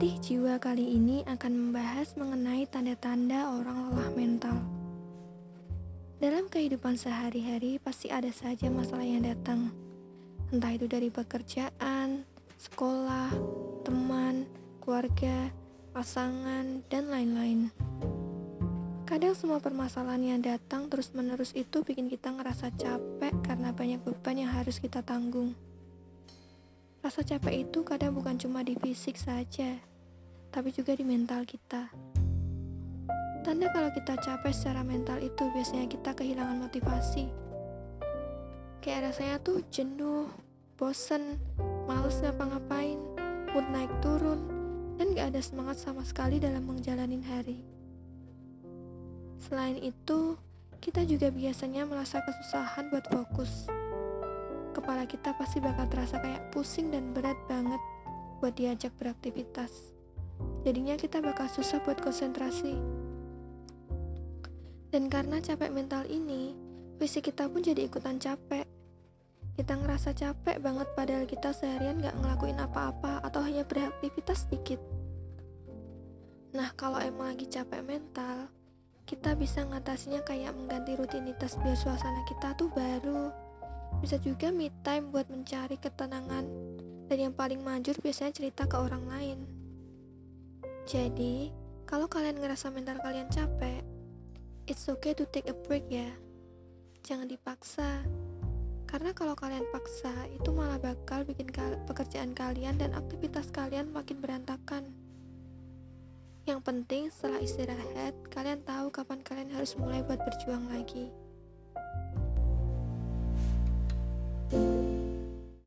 Jiwa kali ini akan membahas mengenai tanda-tanda orang lelah mental. Dalam kehidupan sehari-hari pasti ada saja masalah yang datang. Entah itu dari pekerjaan, sekolah, teman, keluarga, pasangan, dan lain-lain. Kadang semua permasalahan yang datang terus-menerus itu bikin kita ngerasa capek karena banyak beban yang harus kita tanggung. Rasa capek itu kadang bukan cuma di fisik saja, tapi juga di mental kita. Tanda kalau kita capek secara mental itu biasanya kita kehilangan motivasi. Kayak rasanya tuh jenuh, bosen, males ngapa-ngapain, mood naik turun, dan gak ada semangat sama sekali dalam menjalani hari. Selain itu, kita juga biasanya merasa kesusahan buat fokus kepala kita pasti bakal terasa kayak pusing dan berat banget buat diajak beraktivitas. Jadinya kita bakal susah buat konsentrasi. Dan karena capek mental ini, fisik kita pun jadi ikutan capek. Kita ngerasa capek banget padahal kita seharian gak ngelakuin apa-apa atau hanya beraktivitas sedikit. Nah, kalau emang lagi capek mental, kita bisa ngatasinya kayak mengganti rutinitas biar suasana kita tuh baru, bisa juga me time buat mencari ketenangan dan yang paling manjur biasanya cerita ke orang lain. Jadi, kalau kalian ngerasa mental kalian capek, it's okay to take a break ya. Jangan dipaksa. Karena kalau kalian paksa, itu malah bakal bikin pekerjaan kalian dan aktivitas kalian makin berantakan. Yang penting setelah istirahat, kalian tahu kapan kalian harus mulai buat berjuang lagi.